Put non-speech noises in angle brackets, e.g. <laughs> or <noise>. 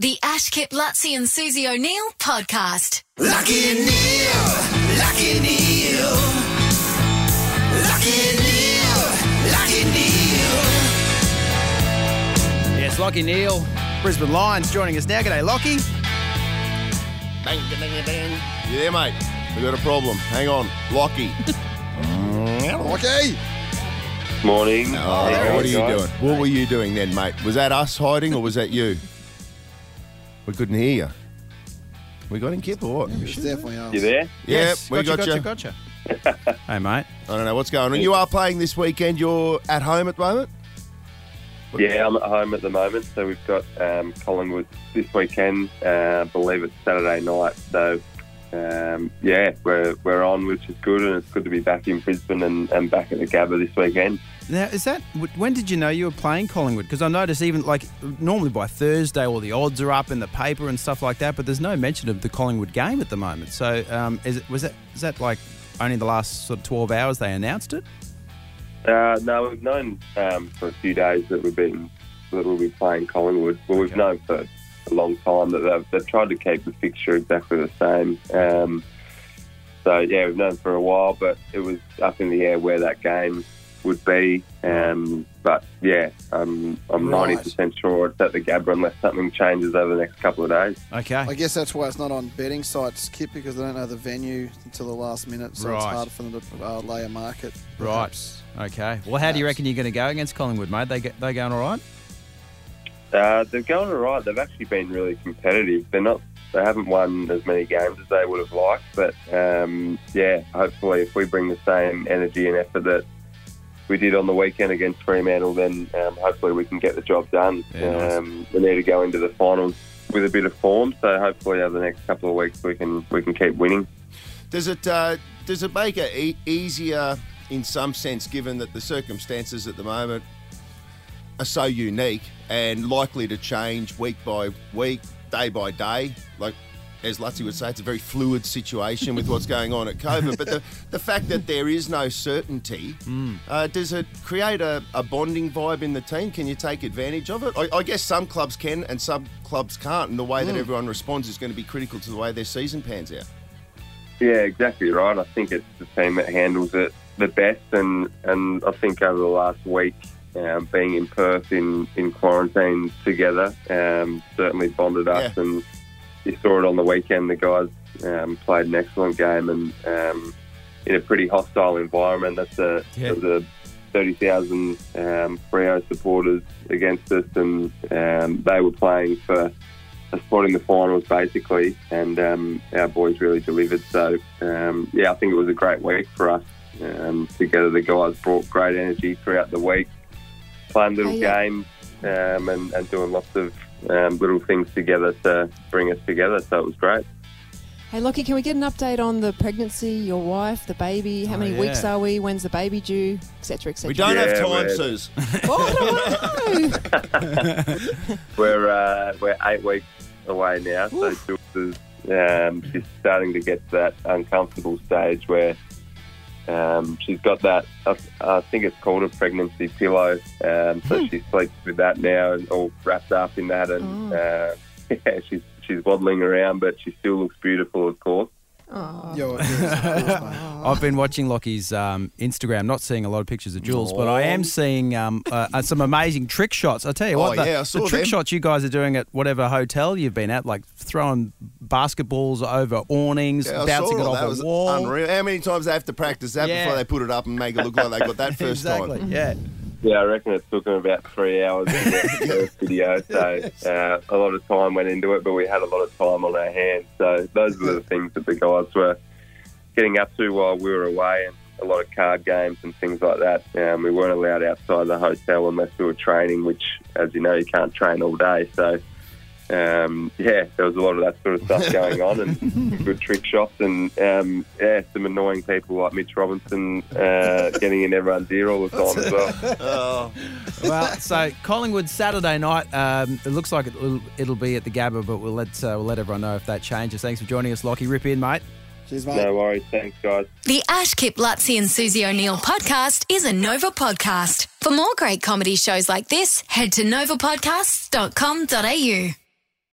The Ash Kip Lutzi and Susie O'Neill podcast. Lucky Neil, Lucky Neil, Lucky Neil, Lucky Neil. Yes, Lachie Neale, Brisbane Lions joining us now. G'day, Lachie. Bang, bang, bang. You there, mate? We got a problem. Hang on. Lachie. <laughs> Lachie! Morning. Oh, How what are you guys? doing? What were you doing then, mate? Was that us hiding or was that you? We couldn't hear you. We got in Kip or what? It's definitely us. You there? Yep, Yes, we got gotcha, you. gotcha, gotcha. <laughs> hey, mate. I don't know what's going on. You are playing this weekend. You're at home at the moment? Yeah, I'm at home at the moment. So we've got um, Collingwood this weekend. Uh, I believe it's Saturday night. So um, yeah, we're we're on, which is good, and it's good to be back in Brisbane and, and back at the Gabba this weekend. Now, is that when did you know you were playing Collingwood? Because I noticed even like normally by Thursday, all the odds are up in the paper and stuff like that, but there's no mention of the Collingwood game at the moment. So, um, is it was that is that like only the last sort of 12 hours they announced it? Uh, no, we've known um, for a few days that we've been that we'll be playing Collingwood. Well, we've known for a long time that they've, they've tried to keep the fixture exactly the same. Um, so yeah, we've known for a while, but it was up in the air where that game would be. Um, but yeah, um, I'm Right. ninety percent sure it's at the Gabba unless something changes over the next couple of days. Okay. I guess that's why it's not on betting sites, Kip, because they don't know the venue until the last minute, so it's Right. hard for them to uh, lay a market. Right. Okay. Well, how do you reckon you're going to go against Collingwood, mate? They get, they going all right? Uh, they're going all right. They've actually been really competitive. They're not. They haven't won as many games as they would have liked, but um, yeah, hopefully, if we bring the same energy and effort that we did on the weekend against Fremantle, then um, hopefully we can get the job done. Yeah, nice. um, we need to go into the finals with a bit of form, so hopefully over the next couple of weeks we can we can keep winning. Does it uh, does it make it e- easier in some sense, given that the circumstances at the moment are so unique and likely to change week by week, day by day? Like as Lutzi would say, it's a very fluid situation with what's going on at <laughs> COVID. But the, the fact that there is no certainty, uh, does it create a, a bonding vibe in the team? Can you take advantage of it? I, I guess some clubs can and some clubs can't, and the way that everyone responds is going to be critical to the way their season pans out. Yeah, exactly right. I think it's the team that handles it the best, and, and I think over the last week, um, being in Perth in, in quarantine together um, certainly bonded us. Yeah. And you saw it on the weekend. The guys um, played an excellent game and um, in a pretty hostile environment. That's a, Yeah. a 30,000 um, Freo supporters against us, and um, they were playing for a spot in the finals basically, and um, our boys really delivered. So um, yeah, I think it was a great week for us um, together. The guys brought great energy throughout the week, playing little Oh, yeah. games um, and, and doing lots of um, little things together to bring us together. So it was great. Hey, Lachie, can we get an update on the pregnancy, your wife, the baby? How Oh, many yeah. weeks are we? When's the baby due? Etc. Etc. We don't Yeah, have time, we're- Suze. <laughs> <laughs> Oh, I don't. <laughs> We're uh, we're eight weeks away now, so Jules is um, she's starting to get to that uncomfortable stage where um, she's got that. I, I think it's called a pregnancy pillow. Um, so she sleeps with that now, and all wrapped up in that, and uh, <laughs> yeah, she's she's waddling around, but she still looks beautiful, of course. Oh. Yo, it is, of course, mate. <laughs> I've been watching Lachie's um, Instagram, not seeing a lot of pictures of Jules, but I am seeing um, uh, uh, some amazing trick shots. I tell you Oh, what, the, yeah, I saw the trick them. shots you guys are doing at whatever hotel you've been at, like throwing basketballs over awnings, Yeah, bouncing it off that. a was wall. unreal. How many times they have to practice that Yeah. before they put it up and make it look like they got that <laughs> first exactly. time? Yeah. Yeah, I reckon it took them about three hours to get the <laughs> first video. So uh, a lot of time went into it, but we had a lot of time on our hands. So those were the things that the guys were getting up to while we were away, and a lot of card games and things like that. Um, we weren't allowed outside the hotel unless we were training, which, as you know, you can't train all day. So um, yeah, there was a lot of that sort of stuff <laughs> going on, and good trick shots, and um, yeah, some annoying people like Mitch Robinson uh, getting in everyone's ear all the <laughs> time as well. Oh, Well, so Collingwood Saturday night. Um, it looks like it'll, it'll be at the Gabba, but we'll let uh, we'll let everyone know if that changes. Thanks for joining us, Lachie. Rip in, mate. Cheers, mate. No worries, thanks, guys. The Ash Kip Lutzi and Susie O'Neill podcast is a Nova podcast. For more great comedy shows like this, head to novapodcasts.com.au.